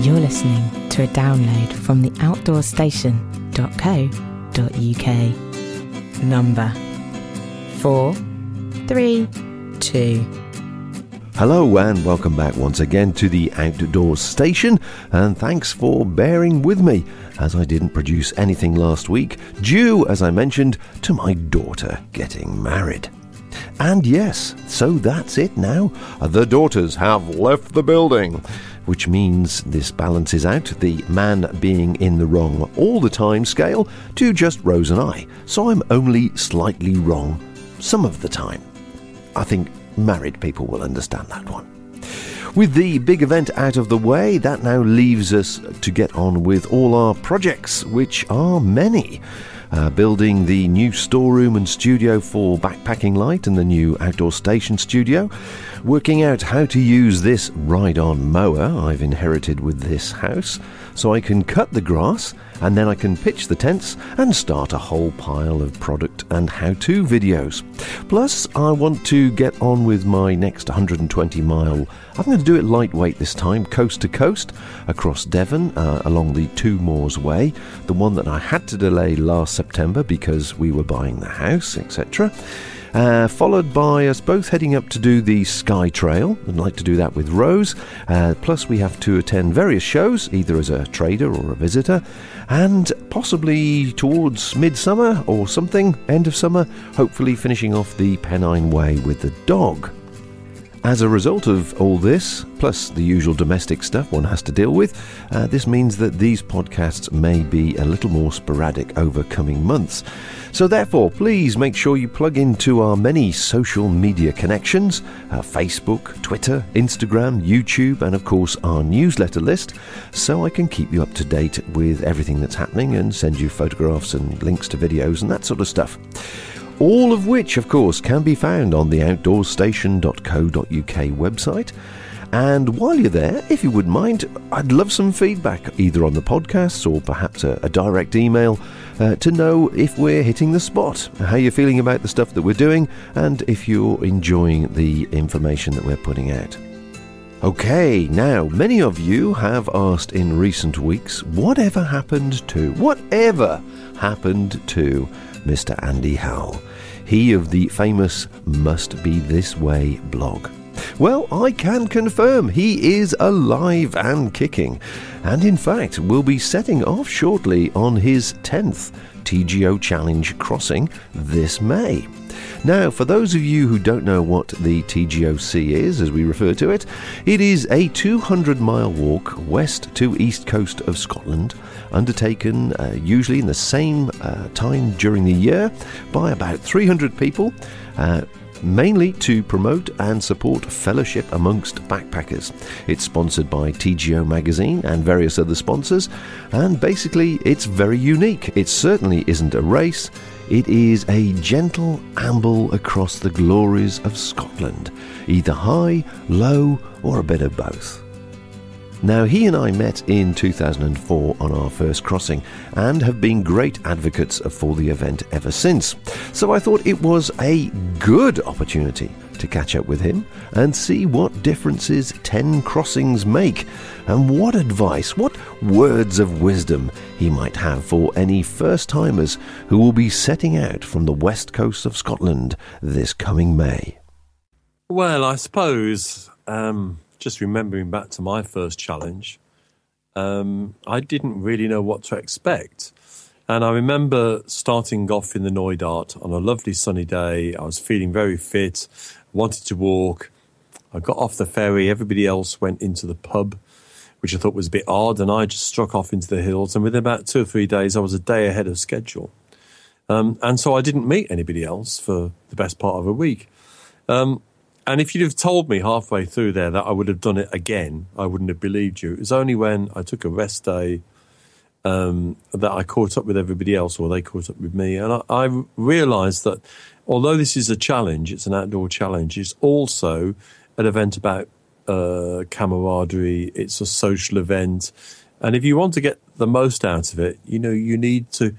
You're listening to a download from the outdoorstation.co.uk. Number 432. Hello and welcome back once again to the Outdoors Station, and thanks for bearing with me as I didn't produce anything last week, due, as I mentioned, to my daughter getting married. And yes, so that's it now. The daughters have left the building which means this balances out the man being in the wrong all the time scale to just Rose and I. So I'm only slightly wrong some of the time. I think married people will understand that one. With the big event out of the way, that now leaves us to get on with all our projects, which are many uh, building the new storeroom and studio for Backpacking Light and the new outdoor station studio, working out how to use this ride on mower I've inherited with this house so I can cut the grass and then I can pitch the tents and start a whole pile of product and how to videos. Plus, I want to get on with my next 120 mile. I'm going to do it lightweight this time, coast to coast, across Devon uh, along the Two Moors Way, the one that I had to delay last September because we were buying the house, etc. Uh, followed by us both heading up to do the Skye Trail. I'd like to do that with Rose. Uh, plus, we have to attend various shows, either as a trader or a visitor, and possibly towards midsummer or something, end of summer, hopefully finishing off the Pennine Way with the dog. As a result of all this, plus the usual domestic stuff one has to deal with, uh, this means that these podcasts may be a little more sporadic over coming months. So, therefore, please make sure you plug into our many social media connections Facebook, Twitter, Instagram, YouTube, and of course our newsletter list so I can keep you up to date with everything that's happening and send you photographs and links to videos and that sort of stuff all of which, of course, can be found on the outdoorstation.co.uk website. And while you're there, if you wouldn't mind, I'd love some feedback, either on the podcasts or perhaps a, a direct email, uh, to know if we're hitting the spot, how you're feeling about the stuff that we're doing, and if you're enjoying the information that we're putting out. Okay, now, many of you have asked in recent weeks, whatever happened to, whatever happened to Mr. Andy Howell? He of the famous Must Be This Way blog. Well, I can confirm he is alive and kicking, and in fact will be setting off shortly on his 10th TGO Challenge crossing this May. Now, for those of you who don't know what the TGOC is, as we refer to it, it is a 200 mile walk west to east coast of Scotland undertaken uh, usually in the same uh, time during the year by about 300 people. Uh, mainly to promote and support fellowship amongst backpackers. It's sponsored by TGO Magazine and various other sponsors, and basically it's very unique. It certainly isn't a race, it is a gentle amble across the glories of Scotland, either high, low, or a bit of both. Now, he and I met in 2004 on our first crossing and have been great advocates for the event ever since. So I thought it was a good opportunity to catch up with him and see what differences 10 crossings make and what advice, what words of wisdom he might have for any first timers who will be setting out from the west coast of Scotland this coming May. Well, I suppose. Um just remembering back to my first challenge, um, I didn't really know what to expect. And I remember starting off in the Knoydart on a lovely sunny day. I was feeling very fit, wanted to walk. I got off the ferry. Everybody else went into the pub, which I thought was a bit odd. And I just struck off into the hills. And within about two or three days, I was a day ahead of schedule. Um, and so I didn't meet anybody else for the best part of a week. Um, and if you'd have told me halfway through there that I would have done it again, I wouldn't have believed you. It was only when I took a rest day um, that I caught up with everybody else, or they caught up with me. And I, I realised that although this is a challenge, it's an outdoor challenge, it's also an event about uh, camaraderie, it's a social event. And if you want to get the most out of it, you know, you need to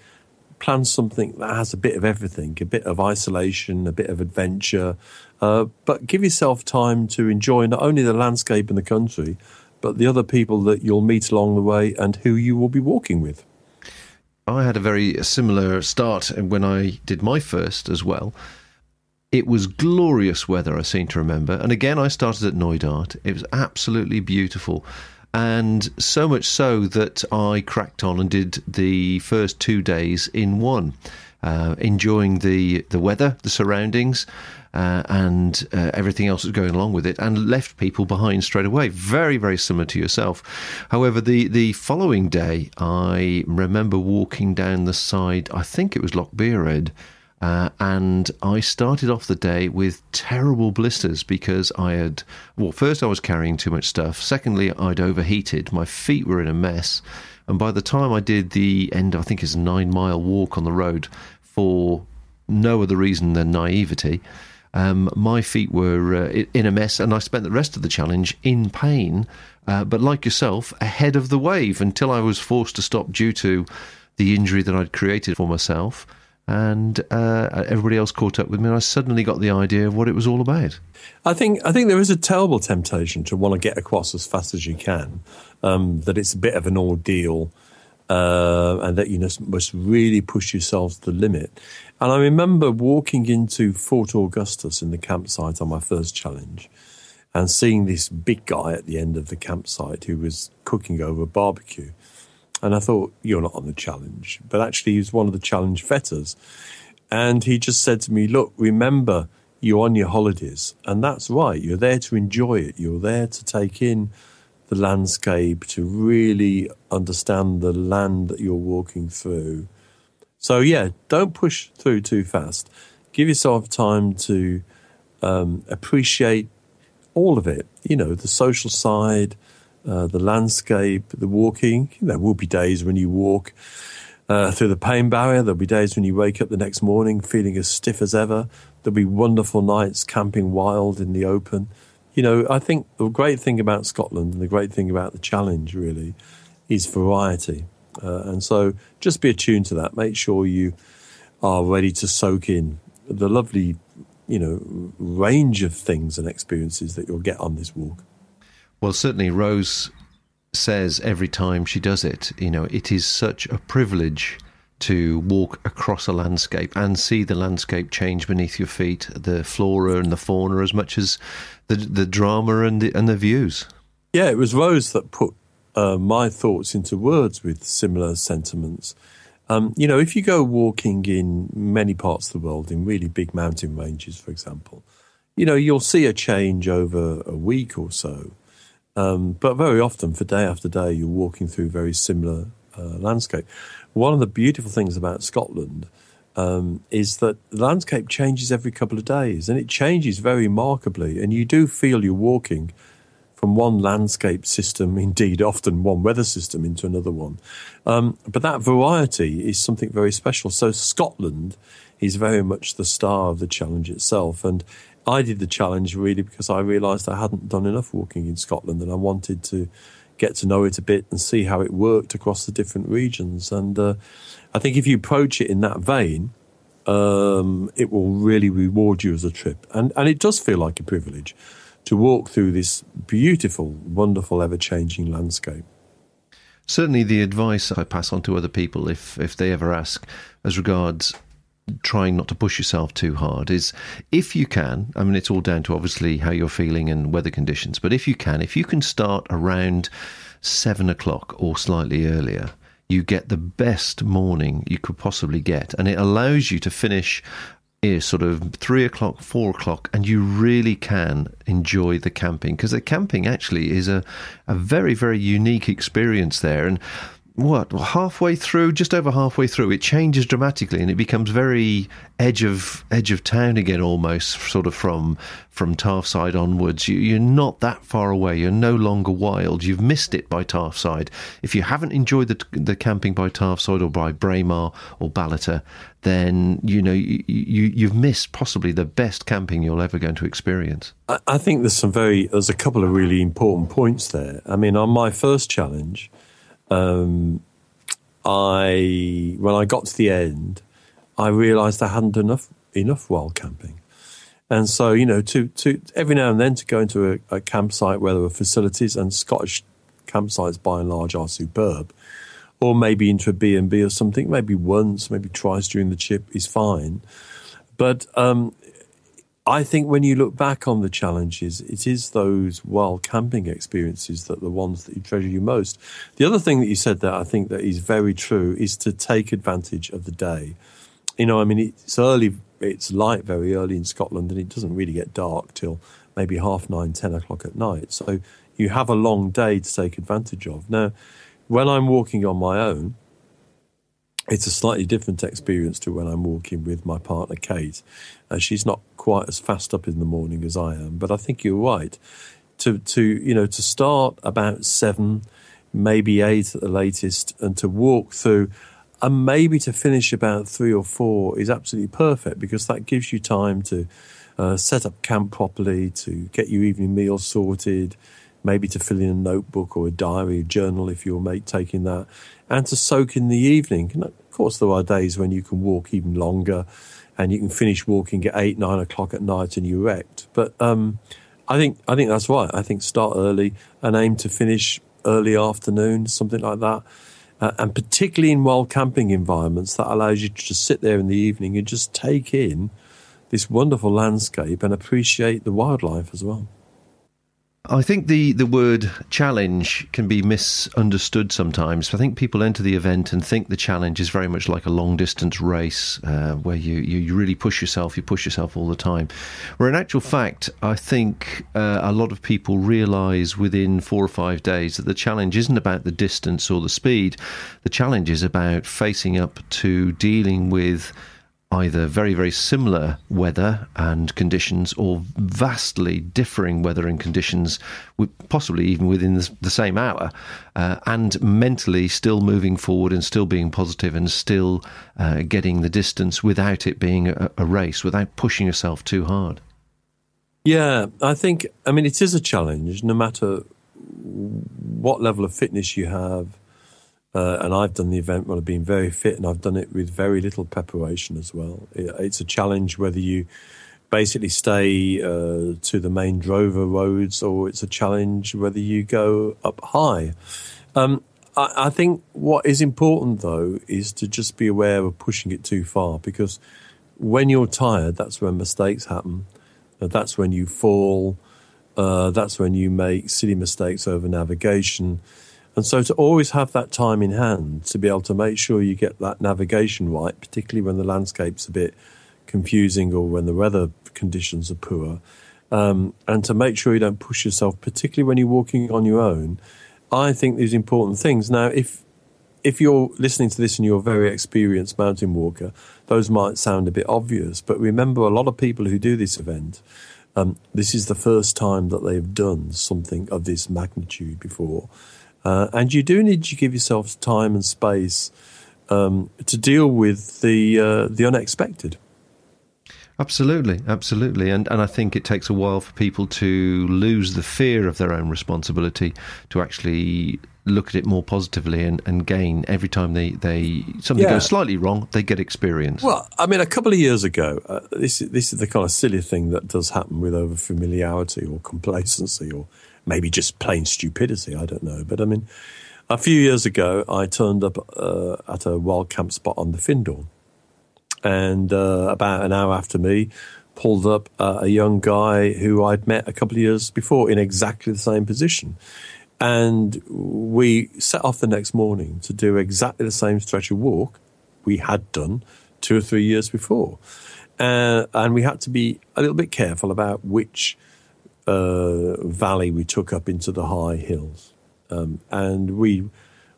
plan something that has a bit of everything a bit of isolation, a bit of adventure, uh, but give yourself time to enjoy not only the landscape and the country, but the other people that you'll meet along the way and who you will be walking with. I had a very similar start when I did my first as well. It was glorious weather, I seem to remember. And again, I started at Knoydart. It was absolutely beautiful. And so much so that I cracked on and did the first two days in one, uh, enjoying the, the weather, the surroundings, uh, and uh, everything else that's going along with it, and left people behind straight away. Very, very similar to yourself. However, the, the following day, I remember walking down the side, I think it was Loch Beared. Uh, and I started off the day with terrible blisters because I had, well, first I was carrying too much stuff. Secondly, I'd overheated. My feet were in a mess. And by the time I did the end, I think it's a nine mile walk on the road for no other reason than naivety, um, my feet were uh, in a mess, and I spent the rest of the challenge in pain. Uh, but like yourself, ahead of the wave until I was forced to stop due to the injury that I'd created for myself. And uh, everybody else caught up with me, and I suddenly got the idea of what it was all about. I think I think there is a terrible temptation to want to get across as fast as you can. Um, that it's a bit of an ordeal, uh, and that you must really push yourself to the limit. And I remember walking into Fort Augustus in the campsite on my first challenge and seeing this big guy at the end of the campsite who was cooking over a barbecue. And I thought, you're not on the challenge. But actually, he was one of the challenge vetters. And he just said to me, look, remember, you're on your holidays. And that's right. You're there to enjoy it. You're there to take in the landscape, to really understand the land that you're walking through so yeah, don't push through too fast. Give yourself time to um, appreciate all of it. You know, the social side, uh, the landscape, the walking. There will be days when you walk uh, through the pain barrier. There'll be days when you wake up the next morning feeling as stiff as ever. There'll be wonderful nights camping wild in the open. You know, I think the great thing about Scotland and the great thing about the challenge really is variety. Uh, and so just be attuned to that. Make sure you are ready to soak in the lovely, you know, range of things and experiences that you'll get on this walk. Well, certainly, Rose says every time she does it, you know, it is such a privilege to walk across a landscape and see the landscape change beneath your feet, the flora and the fauna, as much as the the drama and the and the views. Yeah, it was Rose that put uh, my thoughts into words with similar sentiments. Um, you know, if you go walking in many parts of the world, in really big mountain ranges, for example, you know, you'll see a change over a week or so. Um, but very often, for day after day, you're walking through very similar uh, landscape. One of the beautiful things about Scotland um, is that the landscape changes every couple of days, and it changes very markedly. And you do feel you're walking from one landscape system, indeed, often one weather system, into another one. Um, but that variety is something very special. So Scotland is very much the star of the challenge itself. And I did the challenge really because I realised I hadn't done enough walking in Scotland and I wanted to get to know it a bit and see how it worked across the different regions. And uh, I think if you approach it in that vein, um, it will really reward you as a trip. And, and it does feel like a privilege to walk through this beautiful, wonderful, ever changing landscape. Certainly, the advice I pass on to other people, if if they ever ask, as regards trying not to push yourself too hard, is if you can. I mean, it's all down to obviously how you're feeling and weather conditions, but if you can, if you can start around seven o'clock or slightly earlier, you get the best morning you could possibly get, and it allows you to finish is sort of three o'clock, four o'clock, and you really can enjoy the camping because the camping actually is a, a very, very unique experience there. And what halfway through, just over halfway through, it changes dramatically and it becomes very edge of edge of town again, almost sort of from from Tarfside onwards. You, are not that far away. You're no longer wild. You've missed it by Tarfside. If you haven't enjoyed the the camping by Tarfside or by Braemar or Ballater, then you know you, you you've missed possibly the best camping you're ever going to experience. I, I think there's some very there's a couple of really important points there. I mean, on my first challenge um, I when I got to the end, I realised I hadn't enough enough wild camping, and so you know to to every now and then to go into a, a campsite where there were facilities and Scottish campsites by and large are superb. Or maybe into a B&B or something, maybe once, maybe twice during the trip is fine. But um, I think when you look back on the challenges, it is those wild camping experiences that the ones that you treasure you most. The other thing that you said that I think that is very true is to take advantage of the day. You know, I mean, it's early, it's light very early in Scotland, and it doesn't really get dark till maybe half nine, ten o'clock at night. So you have a long day to take advantage of. Now, when I'm walking on my own, it's a slightly different experience to when I'm walking with my partner Kate. Uh, she's not quite as fast up in the morning as I am, but I think you're right. To to you know to start about seven, maybe eight at the latest, and to walk through, and maybe to finish about three or four is absolutely perfect because that gives you time to uh, set up camp properly, to get your evening meal sorted, maybe to fill in a notebook or a diary, a journal if you're mate taking that, and to soak in the evening. And of course, there are days when you can walk even longer and you can finish walking at eight, nine o'clock at night and you're wrecked. But um, I think I think that's right. I think start early and aim to finish early afternoon, something like that. Uh, and particularly in wild camping environments, that allows you to just sit there in the evening and just take in this wonderful landscape and appreciate the wildlife as well. I think the, the word challenge can be misunderstood sometimes. I think people enter the event and think the challenge is very much like a long distance race uh, where you, you really push yourself, you push yourself all the time. Where in actual fact, I think uh, a lot of people realise within four or five days that the challenge isn't about the distance or the speed. The challenge is about facing up to dealing with either very, very similar weather and conditions or vastly differing weather and conditions, possibly even within the same hour, uh, and mentally still moving forward and still being positive and still uh, getting the distance without it being a, a race, without pushing yourself too hard. Yeah, I think, I mean, it is a challenge no matter what level of fitness you have uh, and I've done the event when I've been very fit, and I've done it with very little preparation as well. It, it's a challenge whether you basically stay uh, to the main drover roads or it's a challenge whether you go up high. Um, I, I, think what is important though is to just be aware of pushing it too far because when you're tired, that's when mistakes happen. Uh, that's when you fall. Uh, that's when you make silly mistakes over navigation. And so to always have that time in hand to be able to make sure you get that navigation right, particularly when the landscape's a bit confusing or when the weather conditions are poor, um, and to make sure you don't push yourself, particularly when you're walking on your own, I think these important things. Now, if if you're listening to this and you're a very experienced mountain walker, those might sound a bit obvious, but remember a lot of people who do this event, um, this is the first time that they've done something of this magnitude before. Uh, and you do need to give yourself time and space um, to deal with the uh, the unexpected. Absolutely, absolutely, and and I think it takes a while for people to lose the fear of their own responsibility to actually look at it more positively and, and gain every time they, they something yeah. goes slightly wrong, they get experience. Well, I mean, a couple of years ago, uh, this this is the kind of silly thing that does happen with over familiarity or complacency or maybe just plain stupidity. I don't know. But I mean, a few years ago, I turned up uh, at a wild camp spot on the Findhorn. And uh, about an hour after me, pulled up uh, a young guy who I'd met a couple of years before in exactly the same position. And we set off the next morning to do exactly the same stretch of walk we had done two or three years before. Uh, and we had to be a little bit careful about which uh, valley we took up into the high hills. Um, and we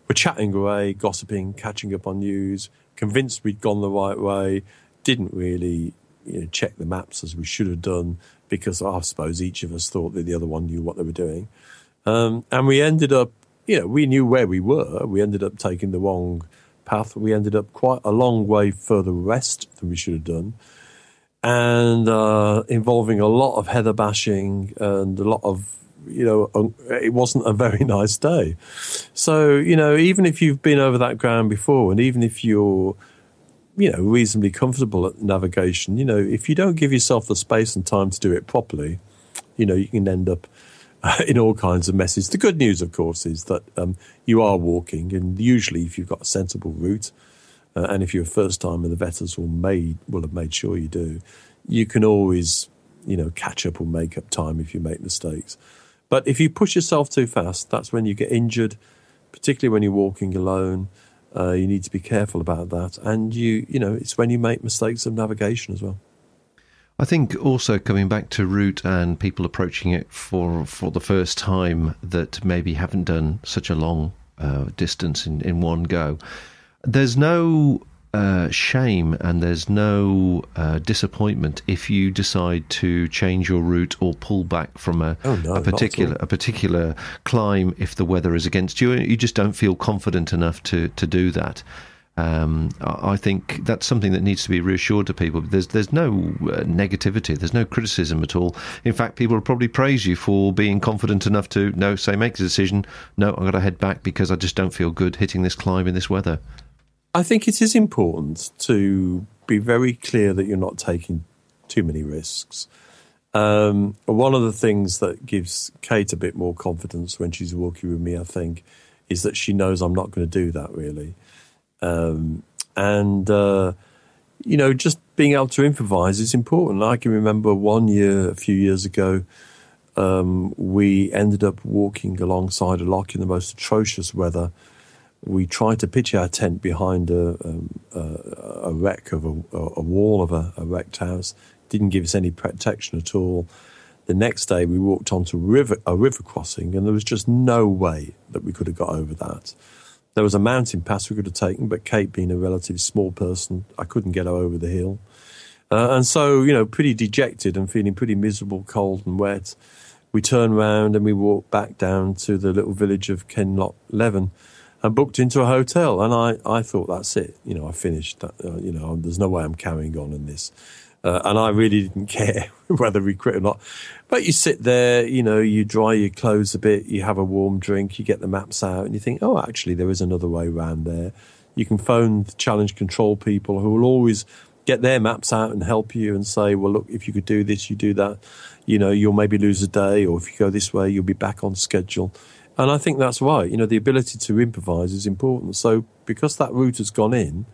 were chatting away, gossiping, catching up on news, convinced we'd gone the right way, didn't really you know, check the maps as we should have done because I suppose each of us thought that the other one knew what they were doing. Um, and we ended up, you know, we knew where we were. We ended up taking the wrong path. We ended up quite a long way further west than we should have done and uh, involving a lot of heather bashing and a lot of you know it wasn't a very nice day so you know even if you've been over that ground before and even if you're you know reasonably comfortable at navigation you know if you don't give yourself the space and time to do it properly you know you can end up in all kinds of messes. The good news, of course, is that um, you are walking, and usually, if you've got a sensible route, uh, and if you're a first timer, the vetters will made will have made sure you do. You can always, you know, catch up or make up time if you make mistakes. But if you push yourself too fast, that's when you get injured, particularly when you're walking alone. Uh, you need to be careful about that, and you, you know, it's when you make mistakes of navigation as well. I think also coming back to route and people approaching it for for the first time that maybe haven't done such a long uh, distance in, in one go. There's no uh, shame and there's no uh, disappointment if you decide to change your route or pull back from a, oh, no, a particular a particular climb if the weather is against you. You just don't feel confident enough to to do that. Um, I think that's something that needs to be reassured to people. There's there's no uh, negativity, there's no criticism at all. In fact, people will probably praise you for being confident enough to no say make the decision. No, I've got to head back because I just don't feel good hitting this climb in this weather. I think it is important to be very clear that you're not taking too many risks. Um, one of the things that gives Kate a bit more confidence when she's walking with me, I think, is that she knows I'm not going to do that really. Um, and, uh, you know, just being able to improvise is important. I can remember one year, a few years ago, um, we ended up walking alongside a lock in the most atrocious weather we tried to pitch our tent behind a, um, a, a wreck of a, a wall of a, a, wrecked house. Didn't give us any protection at all. The next day, we walked onto river, a river crossing, and there was just no way that we could have got over that. There was a mountain pass we could have taken, but Kate, being a relatively small person, I couldn't get her over the hill. Uh, and so, you know, pretty dejected and feeling pretty miserable, cold and wet, we turned round and we walked back down to the little village of Kenlock Leven and booked into a hotel. And I, I thought, that's it. You know, I finished. Uh, you know, there's no way I'm carrying on in this. Uh, and I really didn't care whether we quit or not. But you sit there, you know, you dry your clothes a bit, you have a warm drink, you get the maps out, and you think, oh, actually, there is another way around there. You can phone the challenge control people who will always get their maps out and help you and say, well, look, if you could do this, you do that. You know, you'll maybe lose a day, or if you go this way, you'll be back on schedule. And I think that's right. You know, the ability to improvise is important. So because that route has gone in,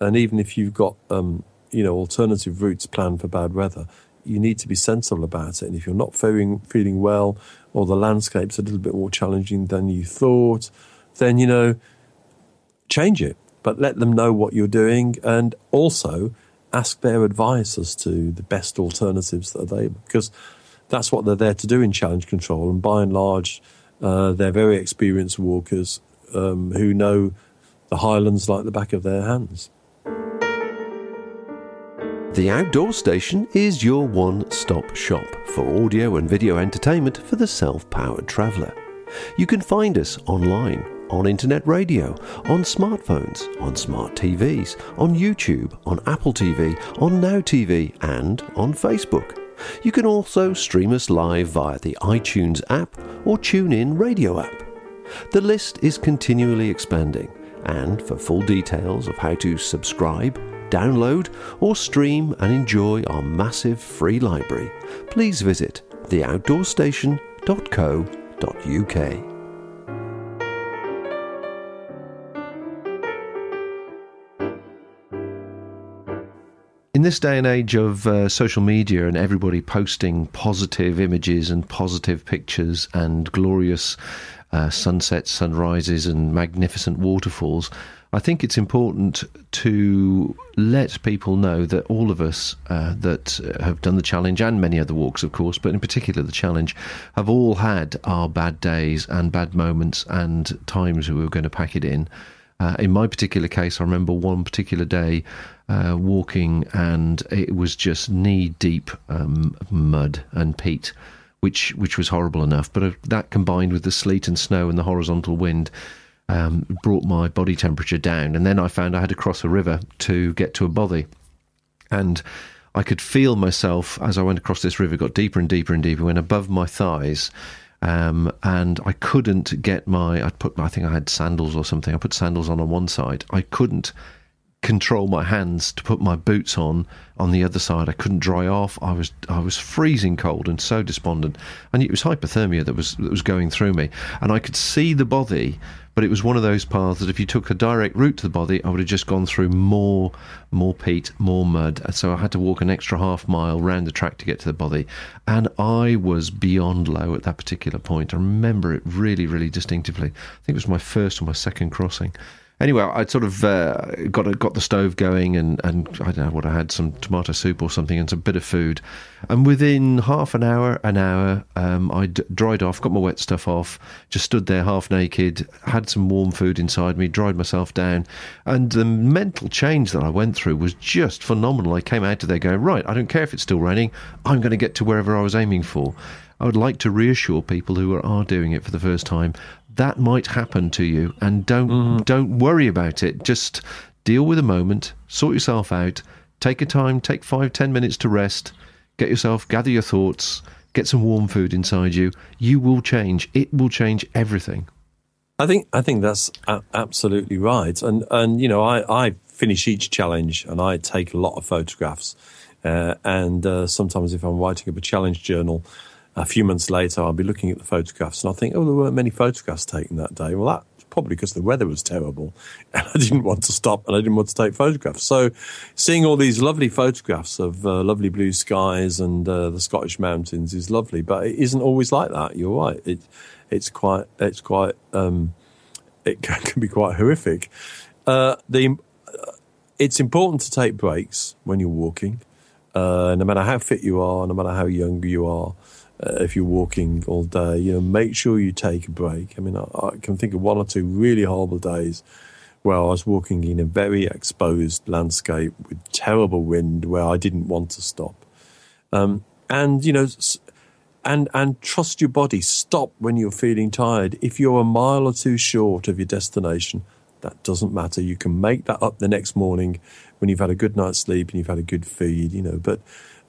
and even if you've got, um, you know, alternative routes planned for bad weather, you need to be sensible about it. And if you're not feeling feeling well, or the landscape's a little bit more challenging than you thought, then you know, change it. But let them know what you're doing, and also ask their advice as to the best alternatives that are there, because that's what they're there to do in challenge control. And by and large, uh, they're very experienced walkers um, who know the Highlands like the back of their hands. The Outdoor Station is your one stop shop for audio and video entertainment for the self powered traveller. You can find us online, on internet radio, on smartphones, on smart TVs, on YouTube, on Apple TV, on Now TV, and on Facebook. You can also stream us live via the iTunes app or TuneIn radio app. The list is continually expanding, and for full details of how to subscribe, download, or stream and enjoy our massive free library, please visit theoutdoorstation.co.uk. in this day and age of uh, social media and everybody posting positive images and positive pictures and glorious uh, sunsets, sunrises, and magnificent waterfalls, I think it's important to let people know that all of us uh, that have done the challenge and many other walks, of course, but in particular the challenge, have all had our bad days and bad moments and times we were going to pack it in. Uh, in my particular case, I remember one particular day uh, walking, and it was just knee deep um, mud and peat, which which was horrible enough. But uh, that combined with the sleet and snow and the horizontal wind. Um, brought my body temperature down, and then I found I had to cross a river to get to a bothy, and I could feel myself as I went across this river, got deeper and deeper and deeper, went above my thighs, um, and I couldn't get my. I put. I think I had sandals or something. I put sandals on on one side. I couldn't control my hands to put my boots on on the other side. I couldn't dry off. I was I was freezing cold and so despondent. And it was hypothermia that was that was going through me. And I could see the bothy, but it was one of those paths that if you took a direct route to the bothy, I would have just gone through more more peat, more mud. So I had to walk an extra half mile round the track to get to the bothy. And I was beyond low at that particular point. I remember it really, really distinctively. I think it was my first or my second crossing anyway, I sort of uh, got a, got the stove going, and, and I don't know what I had some tomato soup or something, and some bit of food. And within half an hour, an hour, um, I d- dried off, got my wet stuff off, just stood there half naked, had some warm food inside me, dried myself down, and the mental change that I went through was just phenomenal. I came out of there going, right, I don't care if it's still raining, I'm going to get to wherever I was aiming for. I would like to reassure people who are, are doing it for the first time that might happen to you, and don't mm. don't worry about it. Just deal with the moment, sort yourself out, take a time, take five ten minutes to rest, get yourself, gather your thoughts, get some warm food inside you. You will change. It will change everything. I think I think that's absolutely right, and and you know I I finish each challenge and I take a lot of photographs, uh, and uh, sometimes if I'm writing up a challenge journal, a few months later, I'll be looking at the photographs and I'll think, oh, there weren't many photographs taken that day. Well, that's probably because the weather was terrible and I didn't want to stop and I didn't want to take photographs. So, seeing all these lovely photographs of uh, lovely blue skies and uh, the Scottish mountains is lovely, but it isn't always like that. You're right. It, it's quite, it's quite, um, it can, can, be quite horrific. Uh, the, uh, it's important to take breaks when you're walking. Uh, no matter how fit you are, no matter how young you are, uh, if you're walking all day, you know, make sure you take a break. I mean, I, I, can think of one or two really horrible days where I was walking in a very exposed landscape with terrible wind where I didn't want to stop. Um, and, you know, and, and trust your body. Stop when you're feeling tired. If you're a mile or two short of your destination, that doesn't matter. You can make that up the next morning when you've had a good night's sleep and you've had a good feed, you know. But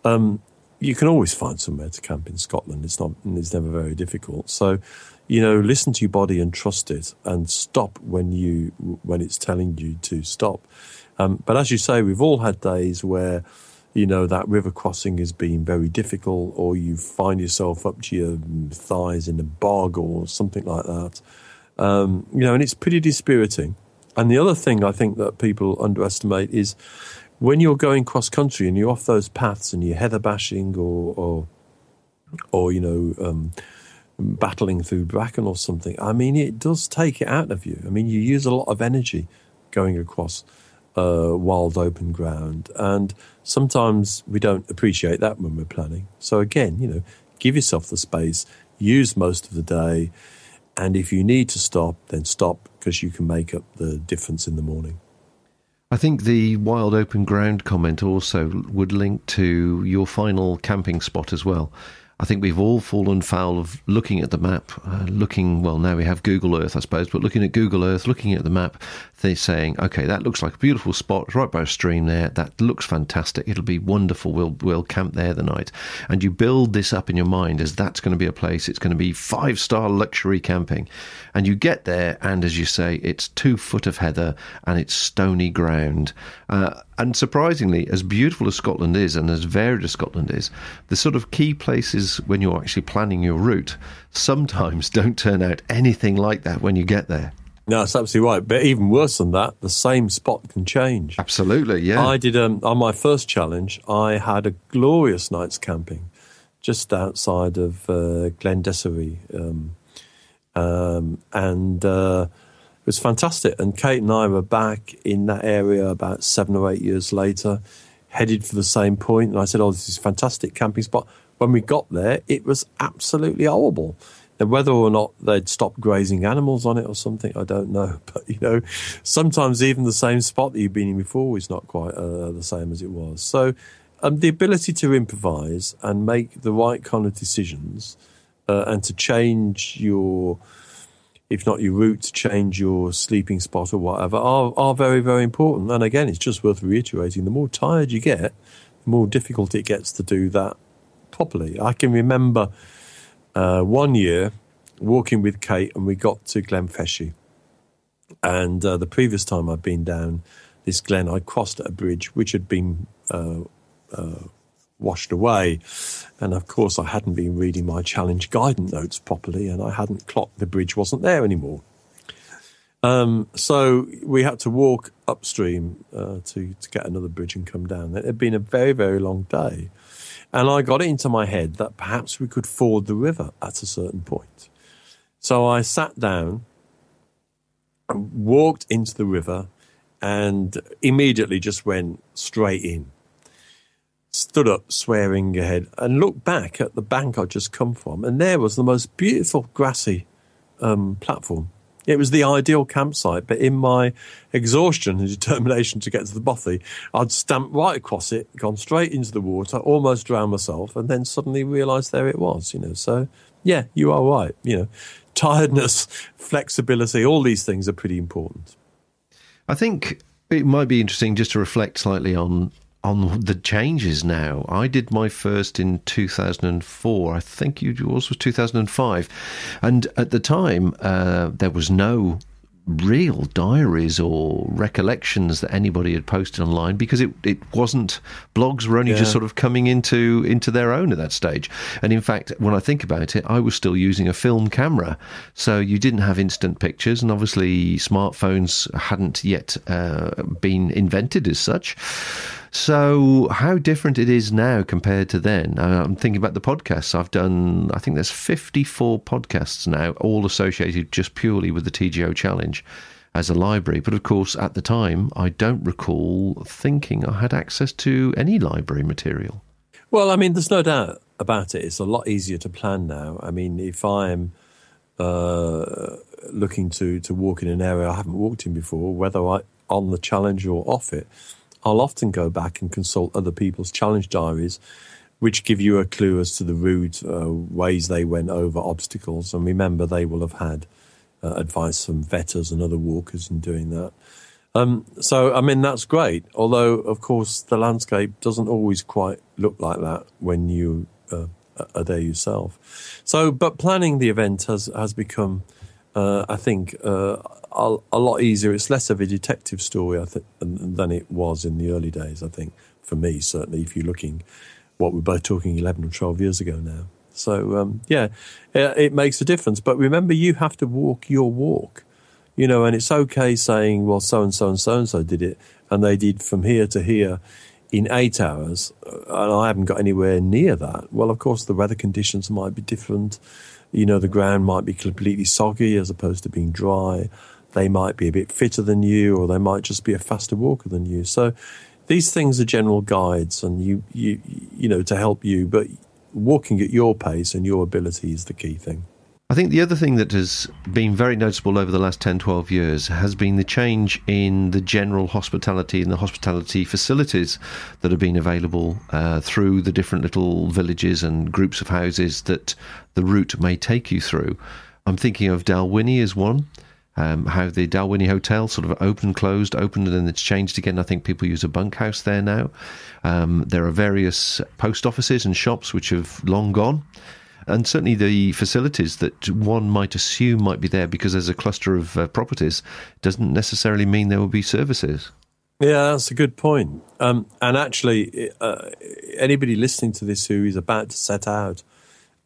um, you can always find somewhere to camp in Scotland. It's not, it's never very difficult. So, you know, listen to your body and trust it, and stop when you when it's telling you to stop. Um, but as you say, we've all had days where, you know, that river crossing has been very difficult, or you find yourself up to your thighs in a bog or something like that. Um, you know, and it's pretty dispiriting. And the other thing I think that people underestimate is when you're going cross country and you're off those paths and you're heather bashing or or, or you know um, battling through bracken or something, I mean it does take it out of you. I mean you use a lot of energy going across uh, wild open ground, and sometimes we don't appreciate that when we're planning. So again, you know, give yourself the space, use most of the day, and if you need to stop, then stop because you can make up the difference in the morning. I think the wild open ground comment also would link to your final camping spot as well. I think we've all fallen foul of looking at the map, uh, looking, well, now we have Google Earth, I suppose, but looking at Google Earth, looking at the map, they're saying, okay, that looks like a beautiful spot. Right by a stream there. That looks fantastic. It'll be wonderful. We'll, we'll camp there the night. And you build this up in your mind as that's going to be a place, it's going to be five star luxury camping. And you get there, and as you say, it's two foot of heather and it's stony ground. Uh, and surprisingly, as beautiful as Scotland is and as varied as Scotland is, the sort of key places when you're actually planning your route sometimes don't turn out anything like that when you get there. No, that's absolutely right. But even worse than that, the same spot can change. Absolutely, yeah. I did um, on my first challenge. I had a glorious night's camping just outside of uh, um, um, and uh, was fantastic. And Kate and I were back in that area about seven or eight years later, headed for the same point. And I said, "Oh, this is a fantastic camping spot." When we got there, it was absolutely horrible. Now, whether or not they'd stopped grazing animals on it or something, I don't know. But you know, sometimes even the same spot that you've been in before is not quite uh, the same as it was. So, um, the ability to improvise and make the right kind of decisions, uh, and to change your if not your route, change your sleeping spot or whatever, are, are very, very important. And again, it's just worth reiterating the more tired you get, the more difficult it gets to do that properly. I can remember uh, one year walking with Kate and we got to Glenfeshie. And uh, the previous time I'd been down this glen. I crossed a bridge which had been uh, uh, washed away. And of course, I hadn't been reading my challenge guidance notes properly, and I hadn't clocked the bridge wasn't there anymore. Um, so we had to walk upstream uh, to to get another bridge and come down. It had been a very very long day, and I got it into my head that perhaps we could ford the river at a certain point. So I sat down, walked into the river, and immediately just went straight in. Stood up, swearing ahead, and looked back at the bank I'd just come from, and there was the most beautiful grassy um, platform it was the ideal campsite, but in my exhaustion and determination to get to the bothy, I'd stamped right across it, gone straight into the water, almost drowned myself, and then suddenly realised there it was. You know, so yeah, you are right. You know, tiredness, flexibility, all these things are pretty important. I think it might be interesting just to reflect slightly on on the changes now. I did my first in 2004. I think yours was 2005. And at the time, uh, there was no real diaries or recollections that anybody had posted online because it, it wasn't blogs were only yeah. just sort of coming into into their own at that stage and in fact when I think about it I was still using a film camera so you didn't have instant pictures and obviously smartphones hadn't yet uh, been invented as such so, how different it is now compared to then? I'm thinking about the podcasts. I've done, I think there's 54 podcasts now, all associated just purely with the TGO challenge as a library. But of course, at the time, I don't recall thinking I had access to any library material. Well, I mean, there's no doubt about it. It's a lot easier to plan now. I mean, if I'm uh, looking to, to walk in an area I haven't walked in before, whether I on the challenge or off it, I'll often go back and consult other people's challenge diaries, which give you a clue as to the route, uh, ways they went over obstacles. And remember, they will have had uh, advice from vetters and other walkers in doing that. Um, so, I mean, that's great. Although, of course, the landscape doesn't always quite look like that when you uh, are there yourself. So, but planning the event has has become, uh, I think, uh, a, lot easier. It's less of a detective story, I than it was in the early days. I think for me, certainly, if you're looking, what we're both talking eleven or twelve years ago now. So um, yeah, it, it makes a difference. But remember, you have to walk your walk, you know. And it's okay saying, well, so and so and so and so did it, and they did from here to here in eight hours, uh, and I haven't got anywhere near that. Well, of course, the weather conditions might be different. You know, the ground might be completely soggy as opposed to being dry they might be a bit fitter than you, or they might just be a faster walker than you. So these things are general guides, and you you you know to help you, but walking at your pace and your ability is the key thing. I think the other thing that has been very noticeable over the last 10, 12 years has been the change in the general hospitality and the hospitality facilities that have been available uh, through the different little villages and groups of houses that the route may take you through. I'm thinking of Dalwhinnie as one um, how the Dalwhinnie Hotel sort of opened, closed, opened, and then it's changed again. I think people use a bunkhouse there now. Um, there are various post offices and shops which have long gone. And certainly the facilities that one might assume might be there because there's a cluster of uh, properties doesn't necessarily mean there will be services. Yeah, that's a good point. Um, and actually, uh, anybody listening to this who is about to set out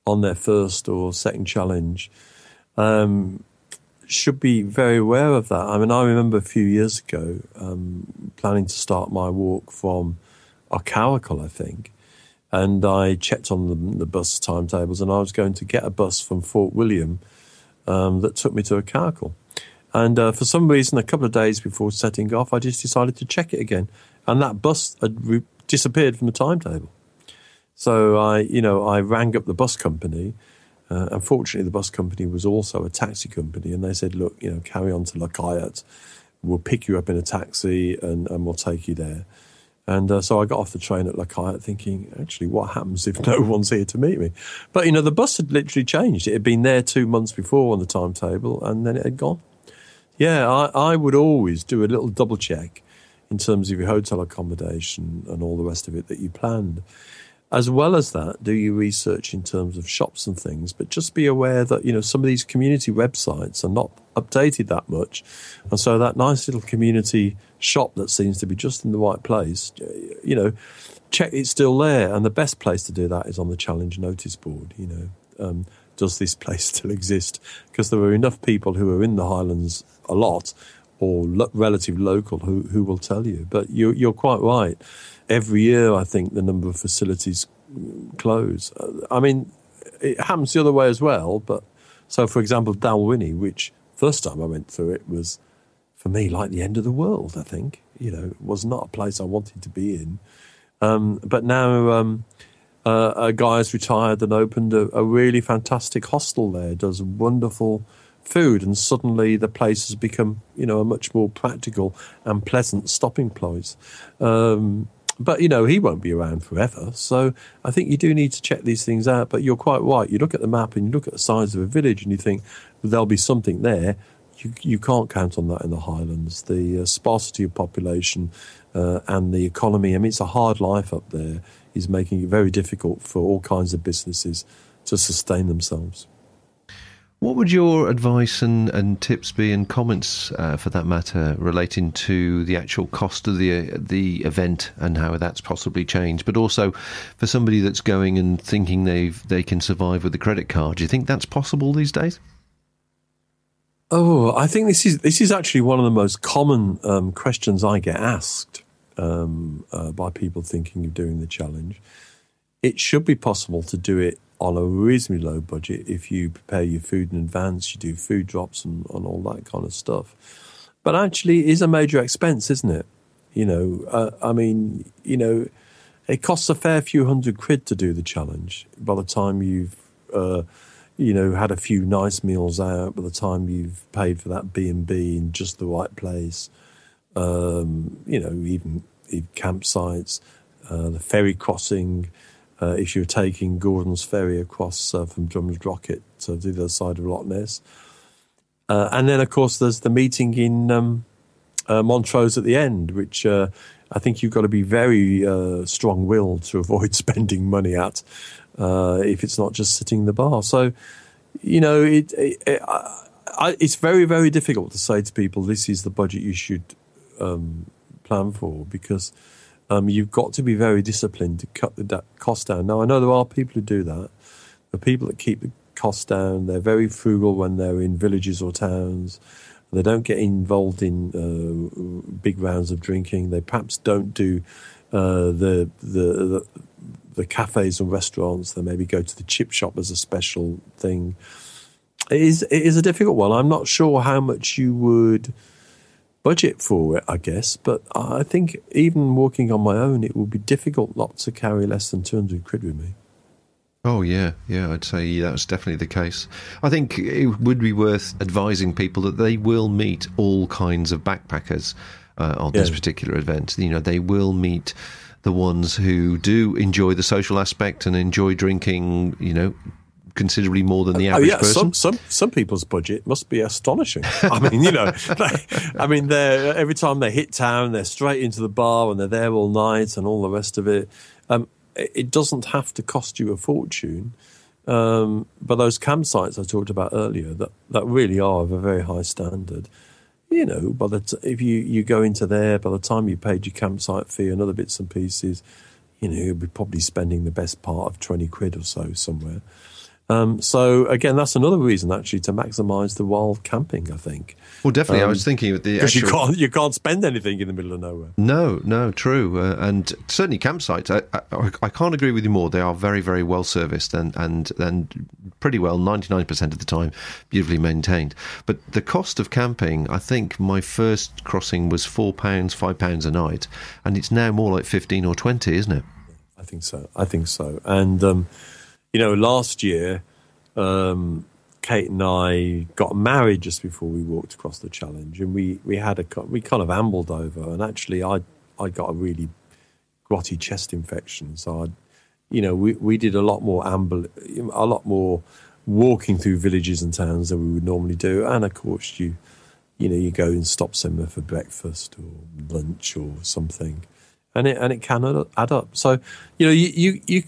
on their first or second challenge, um, should be very aware of that. I mean, I remember a few years ago um, planning to start my walk from Acharacle, I think, and I checked on the, the, bus timetables, and I was going to get a bus from Fort William um, that took me to Acharacle. And uh, for some reason, a couple of days before setting off, I just decided to check it again, and that bus had re- disappeared from the timetable. So I, you know, I rang up the bus company uh, unfortunately, the bus company was also a taxi company, and they said, "Look, you know, carry on to Lochailort. We'll pick you up in a taxi, and, and we'll take you there." And uh, so I got off the train at Lochailort thinking, actually, what happens if no one's here to meet me? But, you know, the bus had literally changed. It had been there two months before on the timetable, and then it had gone. Yeah, I, I would always do a little double check in terms of your hotel accommodation and all the rest of it that you planned. as well as that, do your research in terms of shops and things, but just be aware that, you know, some of these community websites are not updated that much. And so that nice little community shop that seems to be just in the right place, you know, check it's still there. And the best place to do that is on the challenge notice board, you know. Um, does this place still exist? Because there are enough people who are in the Highlands a lot or lo- relative local who, who will tell you. But you're, you're quite right. Every year, I think the number of facilities close. I mean, it happens the other way as well. But so, for example, Dalwhinnie, which first time I went through it was for me like the end of the world. I think you know was not a place I wanted to be in. Um, but now um, uh, a guy has retired and opened a, a, really fantastic hostel there. Does wonderful food, and suddenly the place has become you know a much more practical and pleasant stopping place. Um, but you know he won't be around forever, so I think you do need to check these things out. But you're quite right. You look at the map and you look at the size of a village, and you think well, there'll be something there. You, you can't count on that in the Highlands. The uh, sparsity of population uh, and the economy. I mean, it's a hard life up there. Is making it very difficult for all kinds of businesses to sustain themselves. What would your advice and, and tips be, and comments uh, for that matter, relating to the actual cost of the the event and how that's possibly changed? But also for somebody that's going and thinking they they can survive with a credit card, do you think that's possible these days? Oh, I think this is this is actually one of the most common um, questions I get asked um, uh, by people thinking of doing the challenge. It should be possible to do it on a reasonably low budget if you prepare your food in advance, you do food drops and, and all that kind of stuff. But actually, it is a major expense, isn't it? You know, uh, I mean, you know, it costs a fair few hundred quid to do the challenge. By the time you've, uh, you know, had a few nice meals out, by the time you've paid for that B and B in just the right place, um, you know, even, even campsites, uh, the ferry crossing, uh, if you're taking Gordon's Ferry across uh, from Drumnadrochit to the other side of Loch Ness. Uh, and then, of course, there's the meeting in um, uh, Montrose at the end, which uh, I think you've got to be very uh, strong willed to avoid spending money at if it's not just sitting in the bar. So, you know, it, it, it I, it's very, very difficult to say to people, this is the budget you should um, plan for because – um, you've got to be very disciplined to cut the cost down. Now, I know there are people who do that. The people that keep the cost down, they're very frugal when they're in villages or towns. They don't get involved in uh, big rounds of drinking. They perhaps don't do uh, the, the, the the cafes and restaurants. They maybe go to the chip shop as a special thing. It is it is a difficult one. I'm not sure how much you would budget for it, I guess. But I think even walking on my own, it would be difficult not to carry less than 200 quid with me. Oh, yeah, yeah, I'd say that's definitely the case. I think it would be worth advising people that they will meet all kinds of backpackers uh, on yeah. this particular event. You know, they will meet the ones who do enjoy the social aspect and enjoy drinking, you know, considerably more than the average oh, yeah. person. Some, some some people's budget must be astonishing. I mean, you know, they, I mean, they're every time they hit town, they're straight into the bar and they're there all night and all the rest of it. Um, it doesn't have to cost you a fortune. Um, but those campsites I talked about earlier, that, that really are of a very high standard. You know, by the t- if you, you go into there, by the time you paid your campsite fee and other bits and pieces, you know, you'll be probably spending the best part of 20 quid or so somewhere. Um, so again, that's another reason actually to maximise the wild camping. I think. Well, definitely. Um, I was thinking the because actual... you can't you can't spend anything in the middle of nowhere. No, no, true, uh, and certainly campsites. I, I, I, can't agree with you more. They are very, very well serviced and and and pretty well ninety nine percent of the time beautifully maintained. But the cost of camping, I think my first crossing was four pounds, five pounds a night, and it's now more like fifteen or twenty, isn't it? I think so. I think so, and. Um, you know, last year, um, Kate and I got married just before we walked across the challenge, and we, we had a we kind of ambled over, and actually, I I got a really grotty chest infection, so I, you know, we we did a lot more amble, a lot more walking through villages and towns than we would normally do, and of course, you you know, you go and stop somewhere for breakfast or lunch or something, and it and it can add up. So, you know, you you you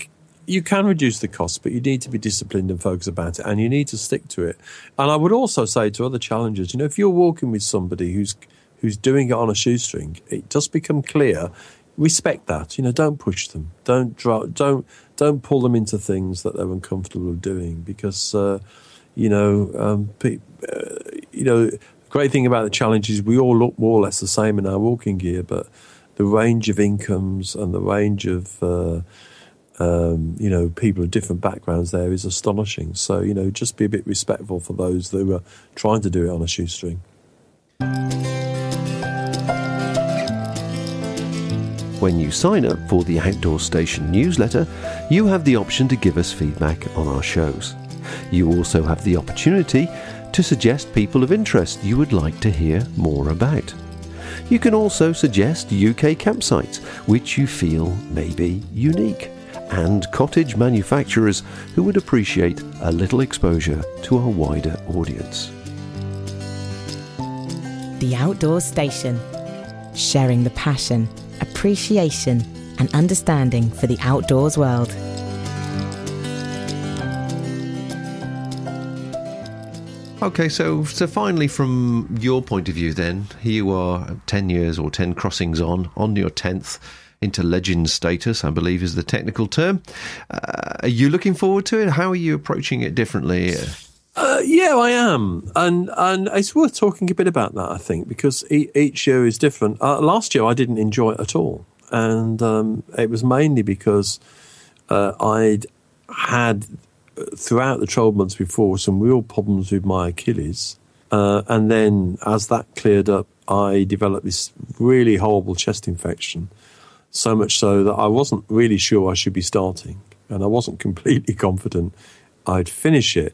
you can reduce the cost, but you need to be disciplined and focused about it, and you need to stick to it. And I would also say to other challengers, you know, if you're walking with somebody who's who's doing it on a shoestring, it does become clear. Respect that. You know, don't push them. Don't draw, don't don't pull them into things that they're uncomfortable doing because uh, you know um, pe- uh, you know. Great thing about the challenge is we all look more or less the same in our walking gear, but the range of incomes and the range of uh, um, you know, people of different backgrounds there is astonishing. So, you know, just be a bit respectful for those that are trying to do it on a shoestring. When you sign up for the Outdoor Station newsletter, you have the option to give us feedback on our shows. You also have the opportunity to suggest people of interest you would like to hear more about. You can also suggest UK campsites which you feel may be unique and cottage manufacturers who would appreciate a little exposure to a wider audience. The Outdoor Station, sharing the passion, appreciation, and understanding for the outdoors world. Okay, so so finally, from your point of view, then here you are, ten years or ten crossings on, on your tenth into legend status, I believe is the technical term. Uh, are you looking forward to it? How are you approaching it differently? Uh, yeah, I am, and and it's worth talking a bit about that. I think because e- each year is different. Uh, last year I didn't enjoy it at all, and um, it was mainly because uh, I'd had throughout the twelve months before some real problems with my Achilles, uh, and then as that cleared up, I developed this really horrible chest infection so much so that I wasn't really sure I should be starting, and I wasn't completely confident I'd finish it.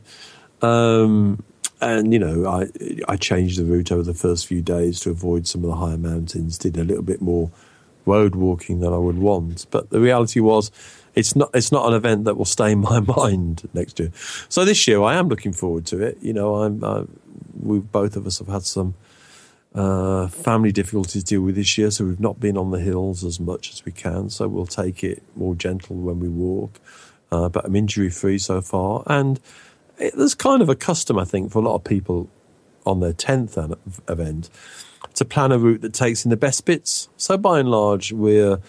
Um, and you know, I I changed the route over the first few days to avoid some of the higher mountains. Did a little bit more road walking than I would want, but the reality was. It's not. It's not an event that will stay in my mind next year. So this year, I am looking forward to it. You know, I'm. I, we both of us have had some uh, family difficulties to deal with this year, so we've not been on the hills as much as we can. So we'll take it more gentle when we walk. Uh, but I'm injury free so far, and it, there's kind of a custom, I think, for a lot of people on their tenth event to plan a route that takes in the best bits. So by and large, we're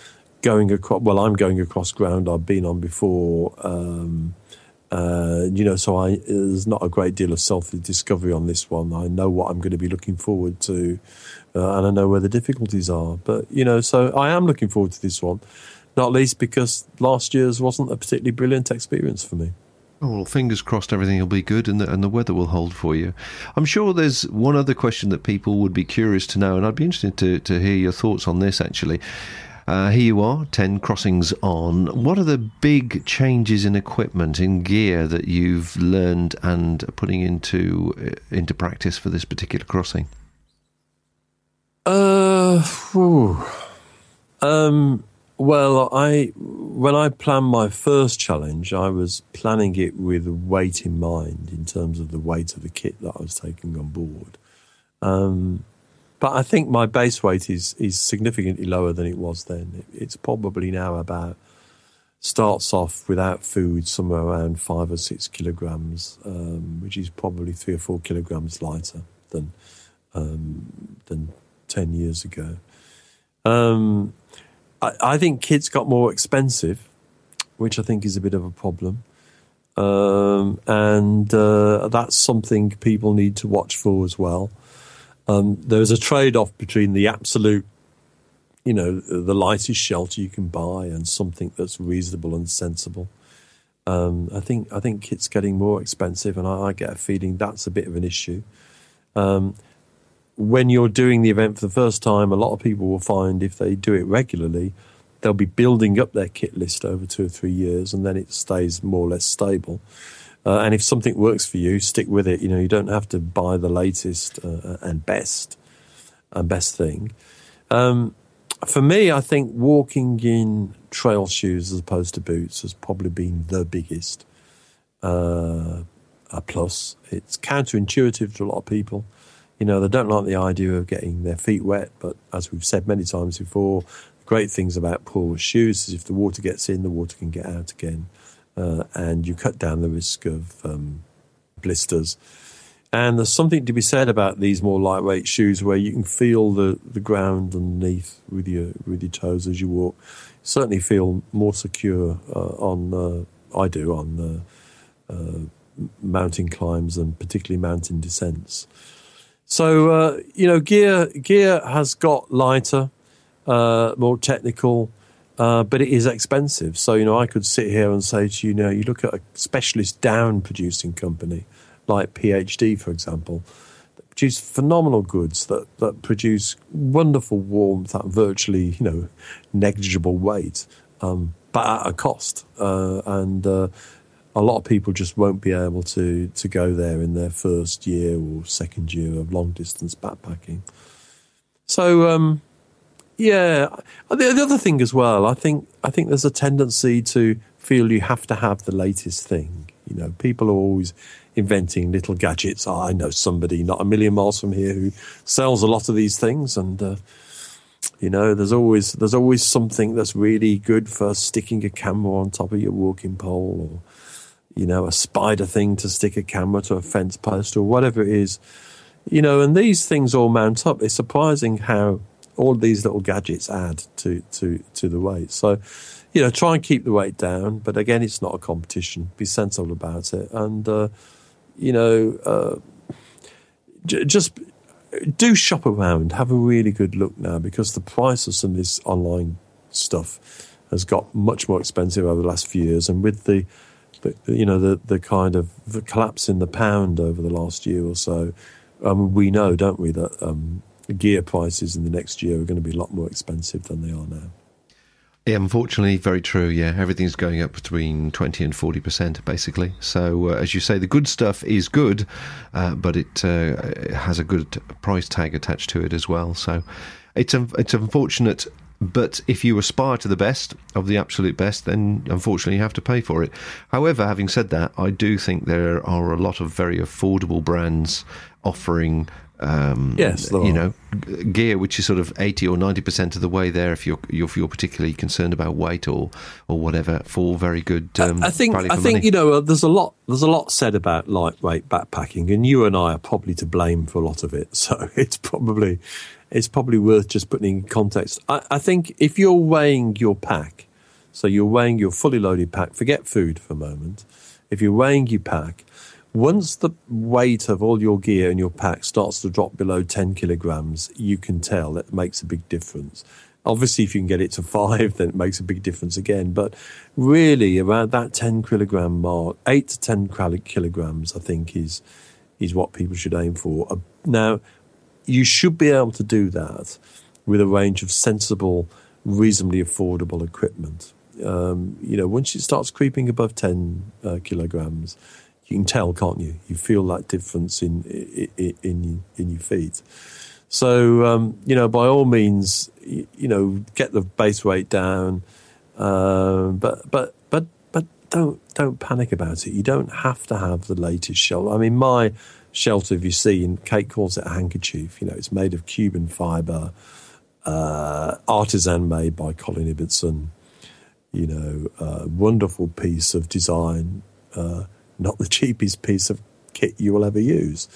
going across. Well, I'm going across ground I've been on before. Um, uh, you know, so I, there's not a great deal of self discovery on this one. I know what I'm going to be looking forward to, uh, and I know where the difficulties are. But you know, so I am looking forward to this one, not least because last year's wasn't a particularly brilliant experience for me. Oh, well, fingers crossed everything will be good and the, and the weather will hold for you. I'm sure there's one other question that people would be curious to know, and I'd be interested to, to hear your thoughts on this actually. Uh, here you are, 10 crossings on. What are the big changes in equipment, in gear that you've learned and putting into uh, into practice for this particular crossing? Uh, um, well, I when I planned my first challenge, I was planning it with weight in mind in terms of the weight of the kit that I was taking on board. Um, but I think my base weight is is significantly lower than it was then. It's probably now about starts off without food somewhere around five or six kilograms, um, which is probably three or four kilograms lighter than um, than ten years ago. Um, I, I, think kids got more expensive, which I think is a bit of a problem. Um, and uh, that's something people need to watch for as well. Um, there's a trade off between the absolute, you know, the lightest shelter you can buy and something that's reasonable and sensible. Um, I think I think it's getting more expensive, and I, I, get a feeling that's a bit of an issue. Um, when you're doing the event for the first time, a lot of people will find if they do it regularly, they'll be building up their kit list over two or three years, and then it stays more or less stable. Uh, and if something works for you, stick with it. You know, you don't have to buy the latest uh, and best and best thing. Um, for me, I think walking in trail shoes as opposed to boots has probably been the biggest uh, plus. It's counterintuitive to a lot of people. You know, they don't like the idea of getting their feet wet, but as we've said many times before, the great things about porous shoes is if the water gets in, the water can get out again uh, and you cut down the risk of um, blisters. And there's something to be said about these more lightweight shoes where you can feel the, the ground underneath with your with your toes as you walk. Certainly feel more secure uh, on uh, I do on uh, uh, mountain climbs and particularly mountain descents. So uh, you know, gear gear has got lighter, more technical. Uh, but it is expensive. So, you know, I could sit here and say to you, you know, you look at a specialist down producing company like PHD, for example, that produce phenomenal goods that, that produce wonderful warmth at virtually, you know, negligible weight, um, but at a cost. Uh, and uh, a lot of people just won't be able to, to go there in their first year or second year of long distance backpacking. So, um, yeah, the, the other thing as well, I think I think there's a tendency to feel you have to have the latest thing. You know, people are always inventing little gadgets. Oh, I know somebody not a million miles from here who sells a lot of these things, and uh, you know, there's always there's always something that's really good for sticking a camera on top of your walking pole, or you know, a spider thing to stick a camera to a fence post, or whatever it is. You know, and these things all mount up. It's surprising how all these little gadgets add to to to the weight. So you know, try and keep the weight down. But again, it's not a competition. Be sensible about it, and uh, you know, uh, j- just do shop around. Have a really good look now because the price of some of this online stuff has got much more expensive over the last few years, and with the, the you know the the kind of the collapse in the pound over the last year or so, um, we know, don't we, that um, gear prices in the next year are going to be a lot more expensive than they are now. Yeah, unfortunately, very true. Yeah, everything's going up between 20 and 40%, basically. So, uh, as you say, the good stuff is good, uh, but it, uh, it, has a good price tag attached to it as well. So, it's, it's unfortunate. But if you aspire to the best of the absolute best, then unfortunately you have to pay for it. However, having said that, I do think there are a lot of very affordable brands offering um, yes, you know, gear which is sort of eighty or ninety percent of the way there. If you're if you're particularly concerned about weight or or whatever, for very good. Um, I think I think money. you know uh, there's a lot there's a lot said about lightweight backpacking, and you and I are probably to blame for a lot of it. So it's probably it's probably worth just putting in context. I, I think if you're weighing your pack, so you're weighing your fully loaded pack. Forget food for a moment. If you're weighing your pack once the weight of all your gear in your pack starts to drop below 10 kilograms, you can tell that makes a big difference. Obviously, if you can get it to five, then it makes a big difference again. But really, around that 10 kilogram mark, eight to 10 kilograms, I think, is, is what people should aim for. Uh, now, you should be able to do that with a range of sensible, reasonably affordable equipment. Um, you know, once it starts creeping above 10 uh, kilograms, you can tell, can't you? You feel that difference in in in, in your feet. So um, you know, by all means, you, you, know, get the base weight down, um, but but but but don't don't panic about it. You don't have to have the latest shelter. I mean, my shelter, if you see, and Kate calls it a handkerchief. You know, it's made of Cuben fibre, uh, artisan made by Colin Ibbotson. You know, a wonderful piece of design. Uh, not the cheapest piece of kit you will ever use.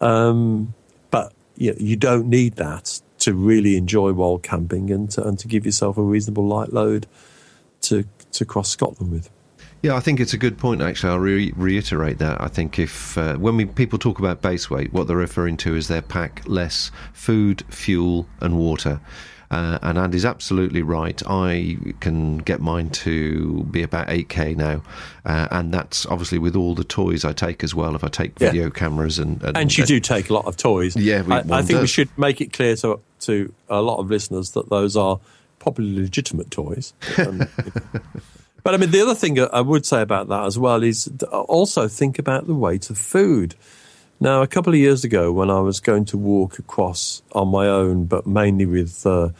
Um, but you, know, you don't need that to really enjoy wild camping and to, and to give yourself a reasonable light load to to cross Scotland with. Yeah, I think it's a good point. Actually, I'll re- reiterate that. I think if uh, when we, people talk about base weight, what they're referring to is their pack less food, fuel, and water. Uh, and Andy's absolutely right. I can get mine to be about 8k now, uh, and that's obviously with all the toys I take as well. If I take video yeah. cameras and, and, and you do take a lot of toys. Yeah, we, I, I, think does. we should make it clear to to a lot of listeners that those are probably legitimate toys. Um, but I mean, the other thing I would say about that as well is also think about the weight of food. Now, a couple of years ago, when I was going to walk across on my own, but mainly with uh,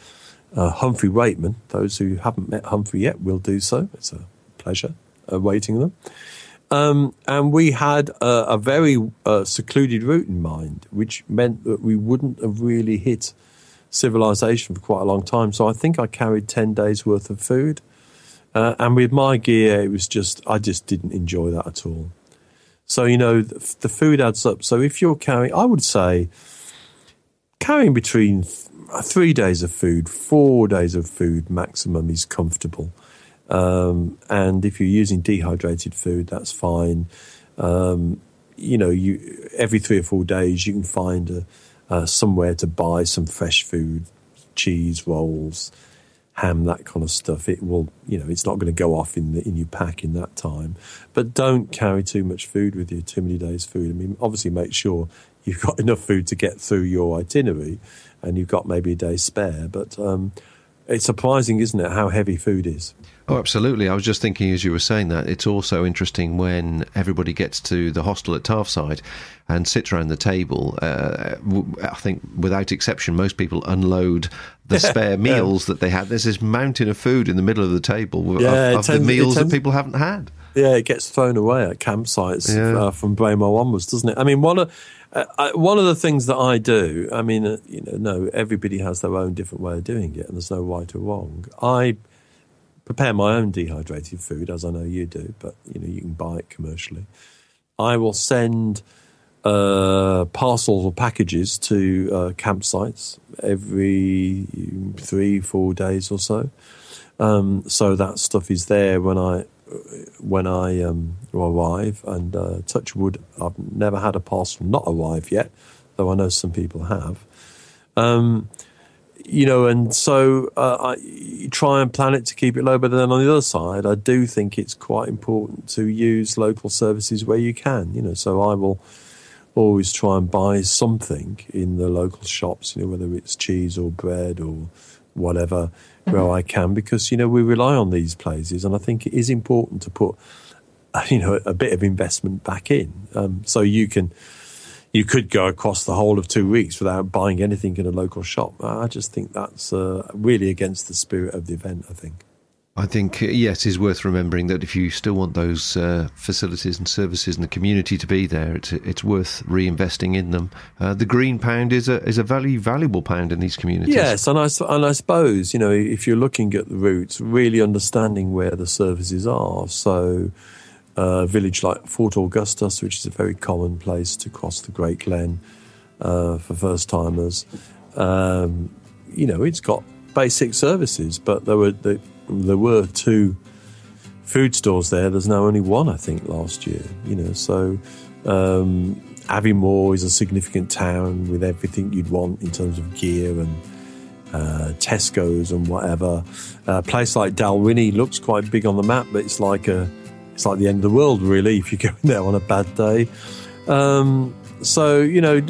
uh, Humphrey Weightman, those who haven't met Humphrey yet will do so. It's a pleasure awaiting them. Um, and we had a, a very uh, secluded route in mind, which meant that we wouldn't have really hit civilization for quite a long time. So I think I carried 10 days worth of food Uh, and with my gear, it was just I just didn't enjoy that at all. So you know the, the food adds up. So if you're carrying, I would say carrying between th- three days of food, four days of food maximum is comfortable. Um, and if you're using dehydrated food, that's fine. Um, you know, you every three or four days you can find a, uh, somewhere to buy some fresh food, cheese, rolls, ham, that kind of stuff. It will, you know, it's not going to go off in the, in your pack in that time. But don't carry too much food with you, too many days' food. I mean, obviously make sure you've got enough food to get through your itinerary, and you've got maybe a day spare. But um, it's surprising, isn't it, how heavy food is? Oh, absolutely. I was just thinking as you were saying that, it's also interesting when everybody gets to the hostel at Tarfside and sits around the table. Uh, I think, without exception, most people unload the spare meals that they had. There's this mountain of food in the middle of the table yeah, of, of tends, the meals tends, that people haven't had. Yeah, it gets thrown away at campsites yeah. uh, from Braemar onwards, doesn't it? I mean, one of uh, I, one of the things that I do, I mean, uh, you know, no, everybody has their own different way of doing it, and there's no right or wrong. I prepare my own dehydrated food, as I know you do, but you know, you can buy it commercially. I will send uh, parcels or packages to uh, campsites every three, four days or so. Um, so that stuff is there when I when I um, arrive. And uh, touch wood, I've never had a parcel not arrive yet, though I know some people have. Um, you know, and so uh, I try and plan it to keep it low. But then on the other side, I do think it's quite important to use local services where you can. You know, so I will always try and buy something in the local shops. You know, whether it's cheese or bread or whatever where I can because you know we rely on these places, and I think it is important to put you know a bit of investment back in, um, so you can you could go across the whole of two weeks without buying anything in a local shop. I just think that's uh, really against the spirit of the event. I think. I think, uh, yes, it's worth remembering that if you still want those uh, facilities and services and the community to be there, it's, it's worth reinvesting in them. Uh, the green pound is a, is a very valuable pound in these communities. Yes, and I, and I suppose, you know, if you're looking at the routes, really understanding where the services are. So, a village like Fort Augustus, which is a very common place to cross the Great Glen uh, for first timers, um, you know, it's got basic services, but there were. The, there were two food stores there. There's now only one, I think, last year. You know, so um, Aviemore is a significant town with everything you'd want in terms of gear and uh, Tesco's and whatever. a place like Dalwhinnie looks quite big on the map, but it's like a it's like the end of the world really if you go in there on a bad day. Um, so you know,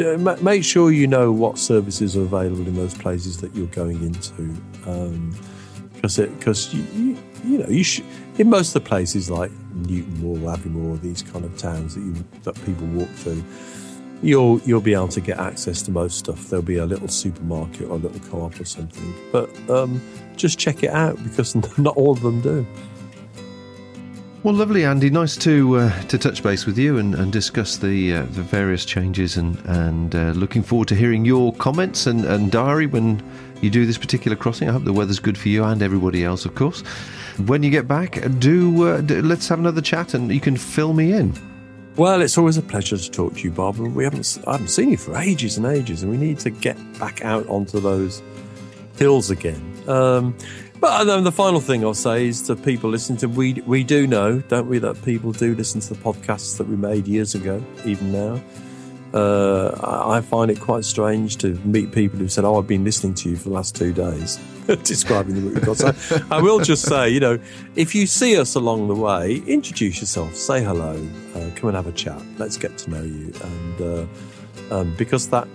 make sure you know what services are available in those places that you're going into. Um, because it because you, you, you know you should in most of the places like Newtonmore, Aviemore, these kind of towns that you that people walk through, you'll you'll be able to get access to most stuff. There'll be a little supermarket or a little co-op or something, but um, just check it out because not all of them do. Well, lovely, Andy. Nice to uh, to touch base with you and, and discuss the uh, the various changes and and uh, looking forward to hearing your comments and, and diary when you do this particular crossing. I hope the weather's good for you and everybody else, of course. When you get back, do, uh, do let's have another chat and you can fill me in. Well, it's always a pleasure to talk to you, Barbara. We haven't I haven't seen you for ages and ages, and we need to get back out onto those hills again. Um, but then the final thing I'll say is to people listening to we we do know, don't we, that people do listen to the podcasts that we made years ago, even now. Uh, I find it quite strange to meet people who said, "Oh, I've been listening to you for the last two days," describing the got. So I will just say, you know, if you see us along the way, introduce yourself, say hello, uh, come and have a chat. Let's get to know you, and uh, um, because that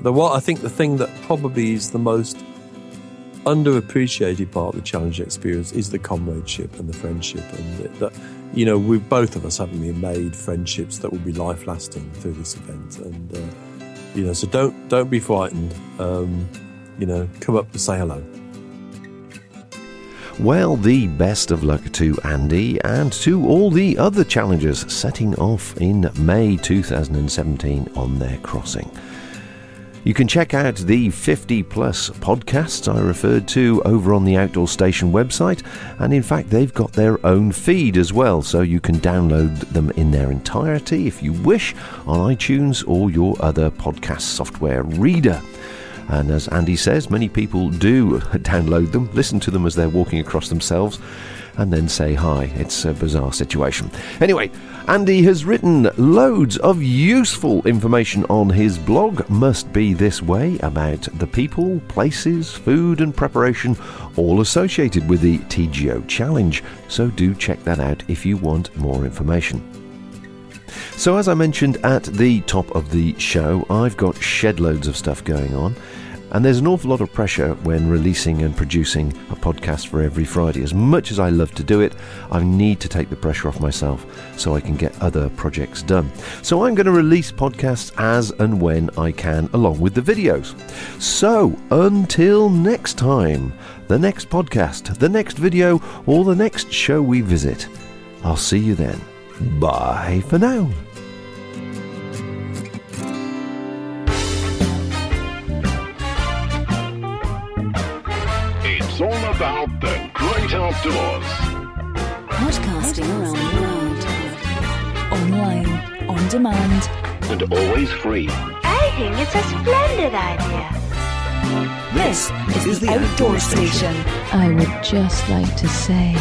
the what I think the thing that probably is the most underappreciated part of the challenge experience is the comradeship and the friendship, and that you know we both of us haven't we made friendships that will be life lasting through this event, and uh, you know so don't don't be frightened. Um, you know, come up and say hello. Well, the best of luck to Andy and to all the other challengers setting off in May 2017 on their crossing. You can check out the 50 plus podcasts I referred to over on the Outdoor Station website, and in fact, they've got their own feed as well, so you can download them in their entirety if you wish on iTunes or your other podcast software reader. And as Andy says, many people do download them, listen to them as they're walking across themselves, and then say hi. It's a bizarre situation. Anyway, Andy has written loads of useful information on his blog, Must Be This Way, about the people, places, food, and preparation, all associated with the TGO Challenge. So do check that out if you want more information. So, as I mentioned at the top of the show, I've got shed loads of stuff going on. And there's an awful lot of pressure when releasing and producing a podcast for every Friday. As much as I love to do it, I need to take the pressure off myself so I can get other projects done. So I'm going to release podcasts as and when I can, along with the videos. So until next time, the next podcast, the next video, or the next show we visit, I'll see you then. Bye for now. About the great outdoors. Podcasting around the world. Online, on demand. And always free. I think it's a splendid idea. This is the Outdoor Station. I would just like to say